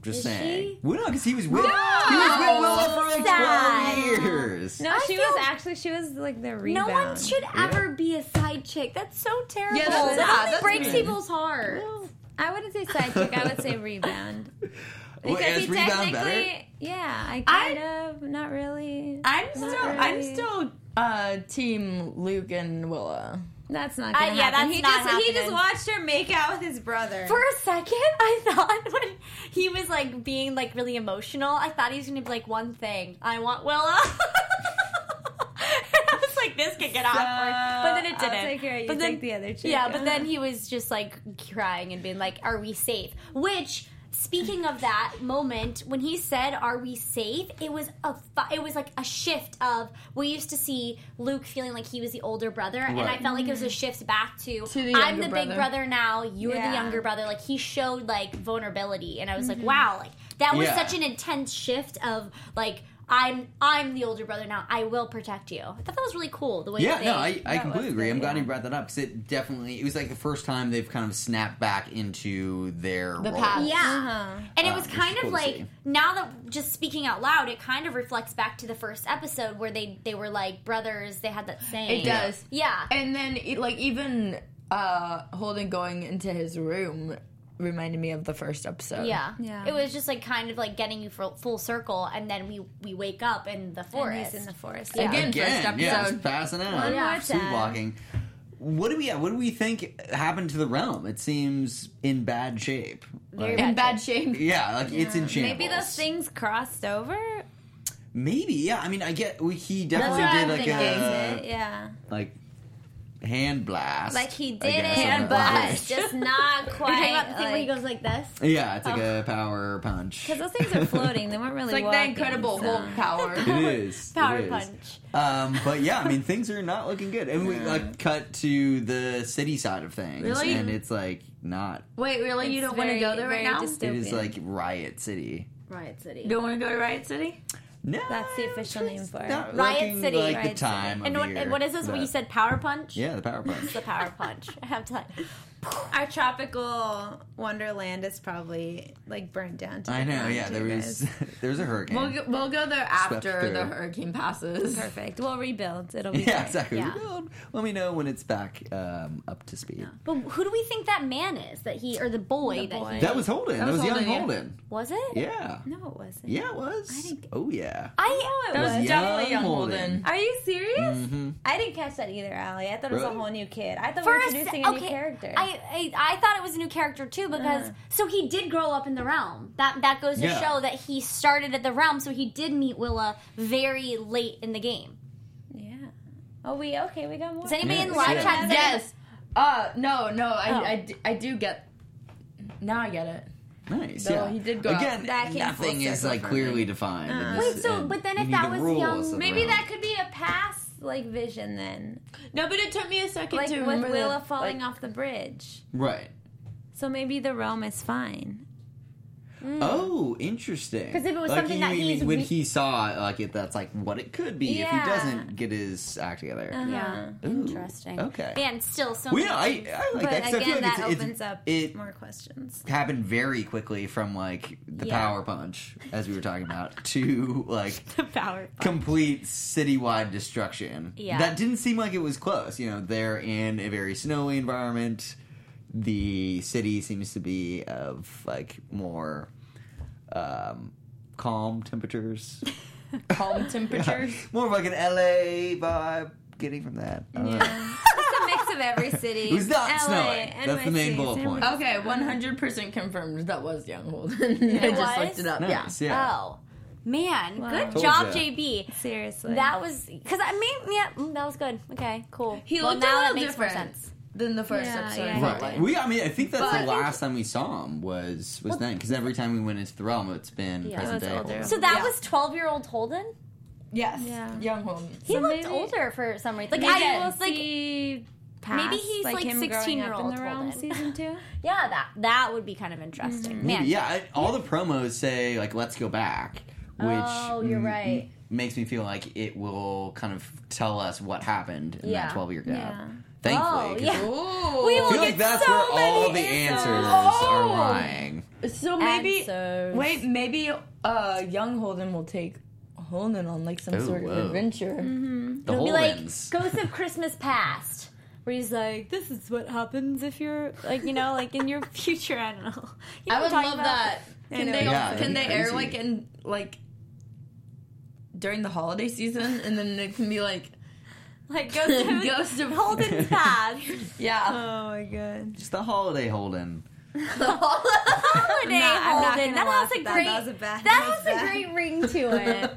Just Is saying. she? Well, no, because he was with he was with Willa for like Sad. twelve years. No, I she feel- was actually she was like the rebound. No one should ever be a side chick. That's so terrible. Yeah, that's that sad. only That's breaks mean. people's hearts. I wouldn't say side chick. I would say rebound. Well, Because is he rebound technically, better? yeah, I I- kind of, not really. I'm still, I'm really. still uh, team Luke and Willa. That's not Uh, gonna yeah, happen. that's he not just he just watched her make out with his brother. For a second, I thought when he was like being like really emotional, I thought he was gonna be like one thing. I want Willa. I was like, this could get awkward, but then it I'll didn't. take her, you but then, the other chick. Yeah, but then he was just like crying and being like, "Are we safe?" Which. Speaking of that moment when he said, "Are we safe?" It was a fu- it was like a shift of we used to see Luke feeling like he was the older brother, and I felt like it was a shift back to, To the I'm younger the big brother. brother now, you're Yeah. the younger brother. Like he showed like vulnerability, and I was like, mm-hmm. wow, like that was Yeah. such an intense shift of like. I'm I'm the older brother now. I will protect you. I thought that was really cool. The way Yeah, that no, I, I completely agree. good, I'm glad yeah. you brought that up because it definitely it was like the first time they've kind of snapped back into their The role. past. Yeah. Uh-huh. And it Uh, was which kind of cool like now that just speaking out loud, it kind of reflects back to the first episode where they they were like brothers. They had that saying. It does. Yeah. And then, it, like, even uh, Holden going into his room reminded me of the first episode. Yeah. Yeah. It was just like kind of like getting you full, full circle, and then we we wake up in the And forest. he's in the forest. Again, Yeah. first Again, yeah, episode. just passing out, One more sleep time. walking. What do we? What do we think happened to the realm? It seems in bad shape. Very Like- In bad shape. yeah, like it's in shambles. Maybe those things crossed over. Maybe, yeah. I mean, I get. We, he That's definitely what did I'm like thinking. a yeah, like hand blast. like he did it, guess, on the but bridge. just not quite. You're talking quite. about the thing where he goes like this. Yeah, it's like a power punch. because those things are floating. They weren't really It's like walking, the Incredible so- Hulk power. It is Power it is. punch. Um, but yeah, I mean, things are not looking good, and we like cut to the city side of things, Really? and it's like not. Wait, really? you don't want to go there right now? distant. It is like Riot City. Riot City. You don't want to go to Riot City? No, That's the official name for it. not Riot City. Like Riot the time. And of what, year and what is this? What you said? Power punch. Yeah, the power punch. It's the power punch. I have to. Like, Our tropical wonderland is probably like burnt down. To I know. ground, Yeah, there was there was a hurricane. We'll go, we'll go there after the hurricane passes. perfect. We'll rebuild. It'll be yeah, great. exactly. Yeah. Well, Let me know when it's back um, up to speed. but who do we think that man is? That he or the boy The that he That was Holden. That, That was, was young Holden, yeah. Holden. was it? Yeah. No, it wasn't. Yeah, it was. I think- Oh yeah. I That was was definitely young young Holden. Holden. Are you serious? Mhm. I didn't catch that either, Allie. I thought it was a whole new kid. I thought for we were introducing a new character. I, I I thought it was a new character too because Uh. so he did grow up in the realm. That that goes to Yeah. show that he started at the realm, so he did meet Willa very late in the game. yeah. Oh, we okay. We got more. Does anybody Yeah, in the live chat? say- Yes. Uh, no, no, I, Oh. I, d- I do get. Now I get it. Nice. No, yeah. he did go Again. out. That came full nothing is like clearly me. defined. in Uh. this- Wait, so- but then if that the was rules young- Maybe realm. that could be a past like vision then, No, but it took me a second like to with remember Willa that, falling like, off the bridge. right. So maybe the realm is fine. Oh, interesting. 'Cause if it was like, something that mean when re- he saw like it, that's like what it could be if he doesn't get his act together. Uh-huh. Yeah, Ooh, interesting. okay. and still so. Well, yeah, I, things. I like but that 'cause I feel again, like that it's, opens it's, up it more questions. happened very quickly from like the Yeah. power punch, as we were talking about, to like the power. complete citywide destruction. Yeah. That didn't seem like it was close. You know, they're in a very snowy environment. The city seems to be of like more um, calm temperatures. calm temperatures. more of like an LA vibe getting from that. I. Yeah. Just a mix of every city. It was not LA, snowing. That's the main bullet point. Okay, one hundred percent confirmed. That was young Holden. I just looked it up. Nice, Yeah. yeah. Oh man, Wow. good Told job, ya. JB. Seriously. That was because I mean, yeah, mm, that was good. Okay, cool. He well, looked now a that little makes more different sense. Than the first Yeah, episode. yeah. Right. like. We, I mean, I think that's But- the last time we saw him was was then because every time we went into the realm, it's been Yeah. present It day. older. So that Yeah. was twelve year old Holden. Yes. Yeah. Young Holden. He So looked maybe- older for some reason. Like Maybe I was like, see. Past, maybe he's, like, him growing up 16-year-old in the realm Holden. season two. yeah, that that would be kind of interesting. Mm-hmm. Man, Maybe, yeah. I, all the promos say like "Let's go back," which Oh, you're m- right. makes me feel like it will kind of tell us what happened in Yeah. that twelve year gap. Yeah. Thankfully, Oh, 'cause yeah. Ooh. We I will feel like get that's so where all many the answers. answers Oh. are lying. So maybe Answers. wait, maybe uh young Holden will take Holden on like some Oh, sort of whoa. adventure. The It'll be like Holdens. Ghost of Christmas Past, where he's like, "This is what happens if you're like, you know, like in your future." I don't know. You know I would love about? that. Can know they what Yeah, can they be air like in like during the holiday season and then it can be like Like Ghost of Ghost of- Holden's past. Yeah. Oh my god. Just the holiday Holden. The holiday not- I'm not Holden. That has a that. great. That was a bad- that that has was a great ring to it.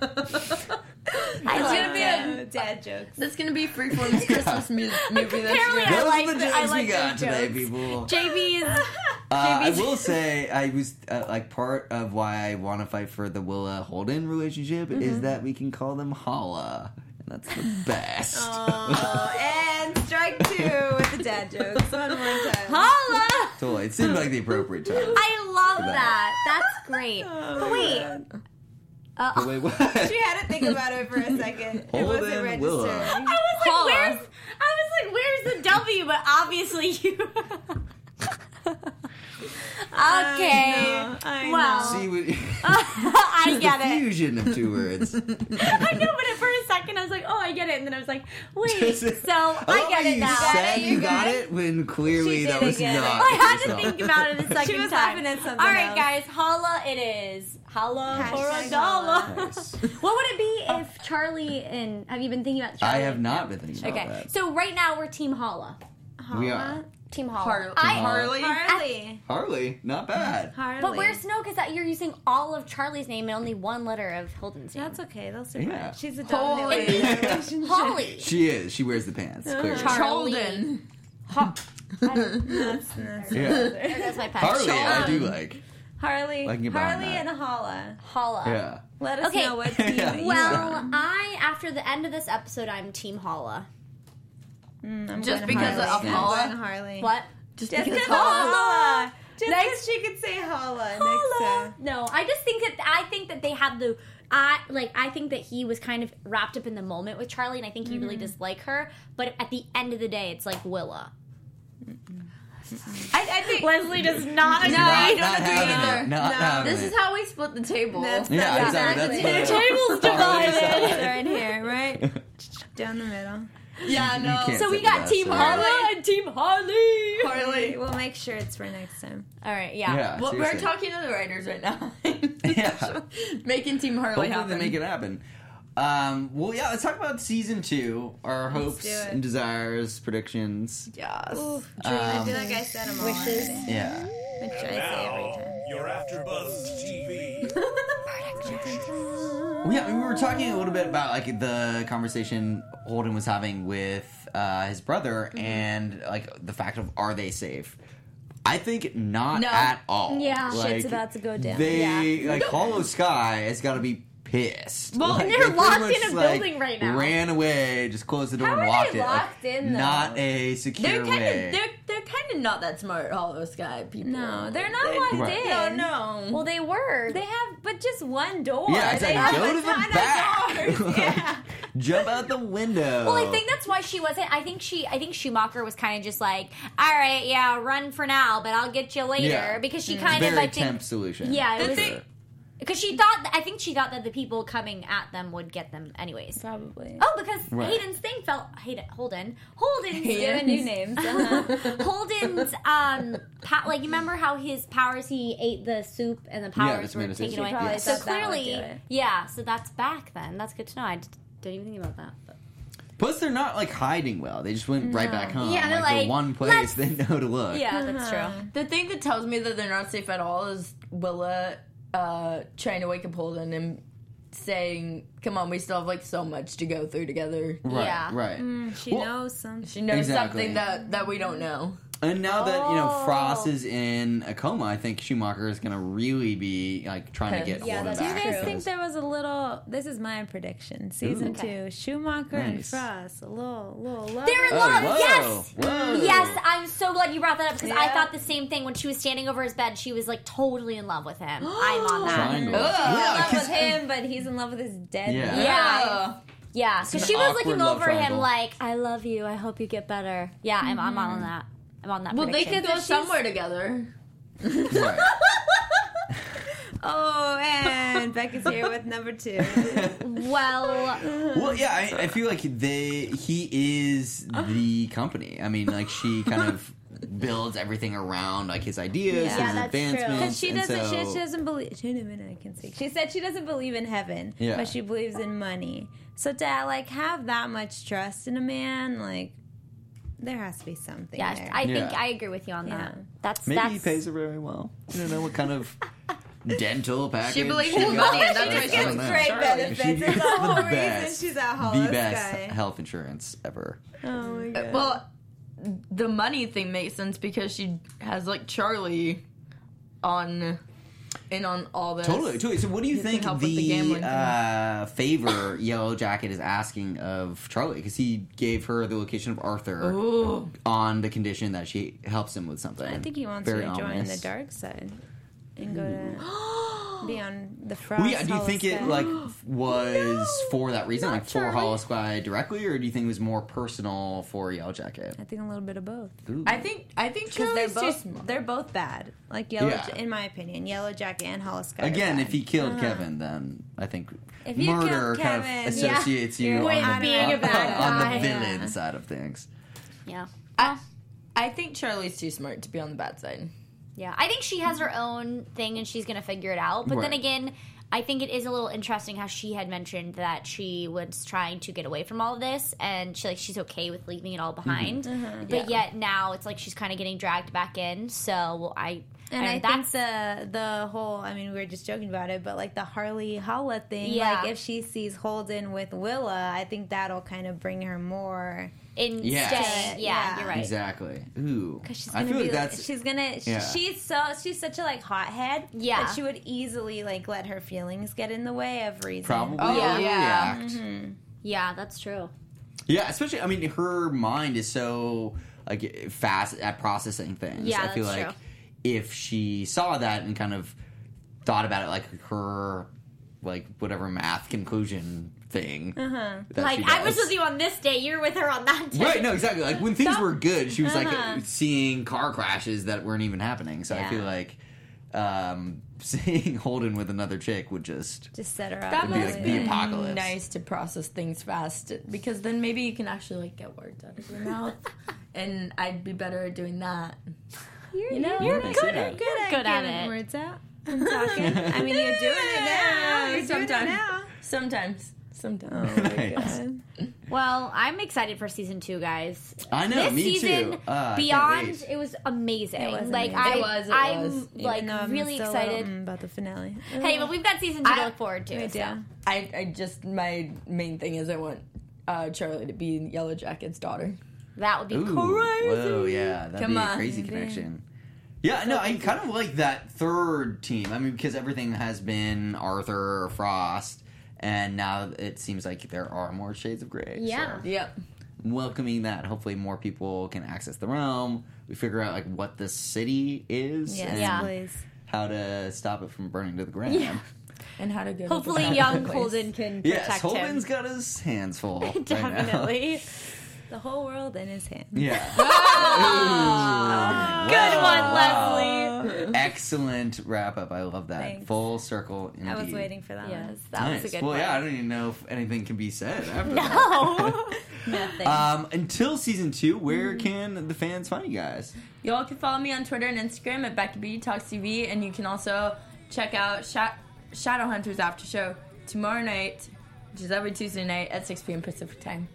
It's gonna be a- dad jokes. That's gonna be Freeform's Christmas mu- movie this Apparently year. I Those like are the the- jokes I we like got the today, jokes. people. JB's. Uh, I will say, I was uh, like part of why I want to fight for the Willa Holden relationship Mm-hmm. is that we can call them Holla, and that's the best. Oh, and strike two with the dad jokes. One more time. Holla! totally, it seemed like the appropriate time. I love that. that. That's great. Oh, but wait, uh, But wait, what? She had to think about it for a second. It wasn't registered. Willa. I was like, Holla. where's? I was like, where's the W? But obviously you. okay. I know, I well, See, we, I the get it. fusion of two words. I know, but for a second I was like, oh, I get it, and then I was like, wait. So I love get how it you now. said you you got got it when clearly She that was get it. not. I had to think about it a second she was time. laughing at something All right, else. guys, holla it is. Holla for Hashtag a dollar. holla. Nice. What would it be if Charlie and have you been thinking about Charlie? I have not been thinking about Okay, that. Okay, so right now we're Team Holla. we are Team Holla. Har- I, Harley. Harley. Harley, not bad. Harley. But where's Snow? Because that you're using all of Charlie's name and only one letter of Holden's name. That's okay. They'll survive. Yeah. She's a Holy. dominant in the relationship. Holly. She is. She wears the pants. Uh-huh. Clearly. Charlie. Holden. Ho- I That's, that's Yeah. there my pet. Harley, I do like. Harley. I can get behind Harley and Holla. Holla. Yeah. Let us Okay. know what team Yeah. you Well. I after the end of this episode, I'm Team Holla. Mm, I'm Just because Harley. of Holla? I'm Harley. What? Just Just because because Holla. Holla. Just Next- because she could say Holla next Holla. time. No, I just think that I think that they had the I like I think that he was kind of wrapped up in the moment with Charlie, and I think he really Mm-hmm. disliked her. But at the end of the day, it's like Willa. I, I think Leslie does not agree. No, I Not, don't agree having either. Not No. this it. is how we split the table. That's- Yeah, Exactly. exactly. That's the Table's divided. right here, right down the middle. Yeah, You no. can't So we say got that, Team so- Holla and Team Harley. Harley. We'll make sure it's for next time. All right, yeah. Yeah, Well, we're seriously. talking to the writers right now. Yeah. Making Team Harley Hopefully happen. they make it happen. Um, well, yeah, let's talk about season two. Our hopes do it. and desires, predictions. Yes. I Um, feel like I said them all Wishes. already, yeah. Which I say every time. You're AfterBuzz TV. Yeah, we were talking a little bit about like the conversation Holden was having with uh, his brother Mm-hmm. and like the fact of are they safe? I think not No. at all. Yeah. like, Shit's about to go down. They like Hollow Sky has got to be pissed. Well, Like, they're they locked much, in a like, building right now. Ran away, just closed the door How and are locked they it. Like, locked in, though? Not a secure They're kind way. of they're they're kind of not that smart, All those guy people. No, they're not locked Right. in. No, no. Well, they were. They have, but just one door. yeah, it's they like have go a to ton the back. Yeah. Jump out the window. Well, I think that's why she wasn't. I think she. I think Schumacher was kind of just like, all right, yeah, run for now, but I'll get you later Yeah. because she mm. kind very of. I think temp solution. Yeah, it For was- sure. Because she thought. I think she thought that the people coming at them would get them anyways. Probably. Oh, because Right. Hayden's thing felt Hayden Holden Holden's Doing new names. Uh-huh. Holden's um pa- like you remember how his powers he ate the soup and the powers just were taken soup. away. She So thought that would clearly, yeah. So that's back then. That's good to know. I d- didn't even think about that. But. Plus, they're not like hiding well. They just went right back home. Yeah, they're like, like, the one place they know to look. Yeah, that's Uh-huh. true. The thing that tells me that they're not safe at all is Willa uh, trying to wake up Holden and saying, "Come on, we still have like so much to go through together." Right, Yeah. right. She Well- knows something. She knows Exactly. something that that we don't know. And now that you know Oh. Frost is in a coma, I think Schumacher is going to really be like trying to get Yeah, Holden that's Do you back. guys true. think there was a little? This is my prediction. Season Ooh. two, Schumacher and Nice. Frost, a little, little love. They're in Oh, love. whoa, Yes. whoa. Yes, I'm so glad you brought that up because I Yeah. thought the same thing when she was standing over his bed. She was like totally in love with him. I'm on that. Triangle. Ugh. He's in Yeah, love 'cause- with him, but he's in love with his dead. Yeah. man. Yeah. Yeah, so an she was awkward looking love over him triangle. like, "I love you. I hope you get better." Yeah, I'm, I'm on mm-hmm. that. I'm on that. Well, they prediction. could go somewhere together. Right. Oh, and Becca's here with number two. Well, well, yeah, I, I feel like they he is the company. I mean, like she kind of builds everything around like his ideas, Yeah, his that's true. advancements. Because she doesn't, she, so- she doesn't believe. Wait a minute, I can see. She said she doesn't believe in heaven, Yeah. but she believes in money. So to like have that much trust in a man, like there has to be something. Yes, there. I think Yeah. I agree with you on that. Yeah. That's Maybe that's he pays her very well. You don't know what kind of dental package. She believes got. in money, that's I why she don't gets know. great Charlie. benefits. She It's gets the whole the reason best, she's at the Hollis best Guy. health insurance ever. Oh my uh, god. Well, the money thing makes sense because she has like Charlie on in on all this. Totally, totally. So, what do you You think the the uh, favor Yellow Jacket is asking of Charlie? Because he gave her the location of Arthur Ooh. on the condition that she helps him with something. I think he wants Very you to join the dark side and go to be on the frost. Well, yeah. Do you think it like was for that reason, like for Charlie. Hollow Sky directly, or do you think it was more personal for Yellow Jacket? I think a little bit of both. Ooh. I think I think Because they're Charlie's too both smart. they're both bad. Like yellow, Yeah. in my opinion, Yellow Jacket and Hollow Sky. Again, if he killed uh-huh. Kevin, then I think If murder killed kind Kevin, of yeah. associates you You're on, with the, being on, a bad on the villain Yeah. side of things. yeah. I, I think Charlie's too smart to be on the bad side. Yeah, I think she has her own thing and she's gonna figure it out. But then again, I think it is a little interesting how she had mentioned that she was trying to get away from all of this and she like she's okay with leaving it all behind. Mm-hmm. But yet now it's like she's kind of getting dragged back in. So well, I And I, that's think the the whole I mean we were just joking about it, but like the Harley Holla thing, Yeah. like if she sees Holden with Willa, I think that'll kind of bring her more in Yes. Yeah, Yeah. you're right. Exactly. Ooh. because she's gonna feel be like like, that's she's gonna Yeah. she's so she's such a like hothead Yeah. that she would easily like let her feelings get in the way of reason. probably Oh, yeah. yeah. react. Mm-hmm. Yeah, that's true. Yeah, especially I mean her mind is so like fast at processing things. Yeah, I feel that's like true. If she saw that and kind of thought about it like her like whatever math conclusion thing. Uh-huh. Like I was with you on this day, you're with her on that day. Right, no, exactly. Like when things were good, she was Uh-huh. like seeing car crashes that weren't even happening. So I feel like um, seeing Holden with another chick would just Just set her up. That It'd be must like be the apocalypse. nice to process things fast because then maybe you can actually like get words out of your mouth, and I'd be better at doing that. You're, You know? you're Nice, good, yeah. good at Good at getting it. words out. and talking. I mean, you're doing it now. You're doing it Sometimes. now. Sometimes, sometimes. nice. Well, I'm excited for season two, guys. I know, this me season, too. Uh, Beyond, it was amazing. It was like amazing. I, It was, it I'm was. like Even though I'm really still excited. little, mm, about the finale. Hey, but we've got season two to look forward to. we so. do. I, I just my main thing is I want uh, Charlie to be Yellow Jacket's daughter. That would be Ooh, crazy. Whoa, yeah, that'd Come be a crazy Maybe. connection. Yeah, no, I kind of like that third team. I mean, because everything has been Arthur or Frost, and now it seems like there are more shades of gray. Yeah. so Yep. Welcoming that. Hopefully, more people can access the realm. We figure out like what the city is Yes, and Yeah. please. how to stop it from burning to the ground. Yeah. And how to go. to Hopefully, the young place. Holden can protect Yes, Holden's him. got his hands full. right now. Definitely. The whole world in his hands. Yeah. Good Ooh. one, Wow. Leslie. Excellent wrap up. I love that. Thanks. Full circle. I was indeed. waiting for that Yes, that nice. was a good well, one. yeah, I don't even know if anything can be said after that. No. Nothing. Um, until season two, where Mm-hmm. can the fans find you guys? Y'all can follow me on Twitter and Instagram at Becky B Talks TV, and you can also check out Sha- Shadowhunters After Show tomorrow night, which is every Tuesday night at 6 p.m. Pacific time.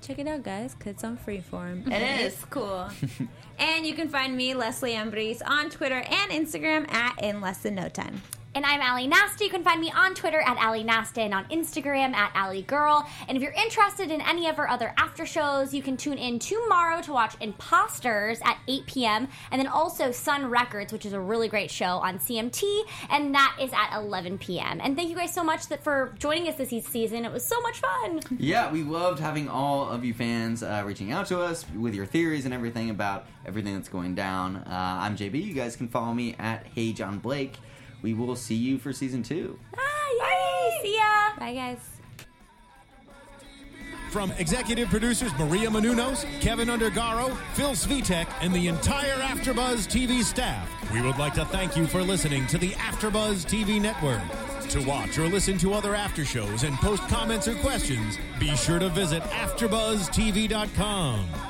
Check it out, guys, because it's on Freeform. It is. Cool. and you can find me, Leslie Embries, on Twitter and Instagram at In Less Than No Time. And I'm Allie Nasta. You can find me on Twitter at Allie Nasta and on Instagram at Allie Girl. And if you're interested in any of our other after shows, you can tune in tomorrow to watch Imposters at 8 p.m. And then also Sun Records, which is a really great show on CMT, and that is at 11 p.m. And thank you guys so much for joining us this season. It was so much fun. Yeah, we loved having all of you fans uh, reaching out to us with your theories and everything about everything that's going down. Uh, I'm JB. You guys can follow me at Hey John Blake. We will see you for season two. Ah, yay! See ya. Bye, guys. From executive producers Maria Menounos, Kevin Undergaro, Phil Svitek, and the entire AfterBuzz TV staff, we would like to thank you for listening to the AfterBuzz TV network. To watch or listen to other after shows and post comments or questions, be sure to visit AfterBuzzTV.com.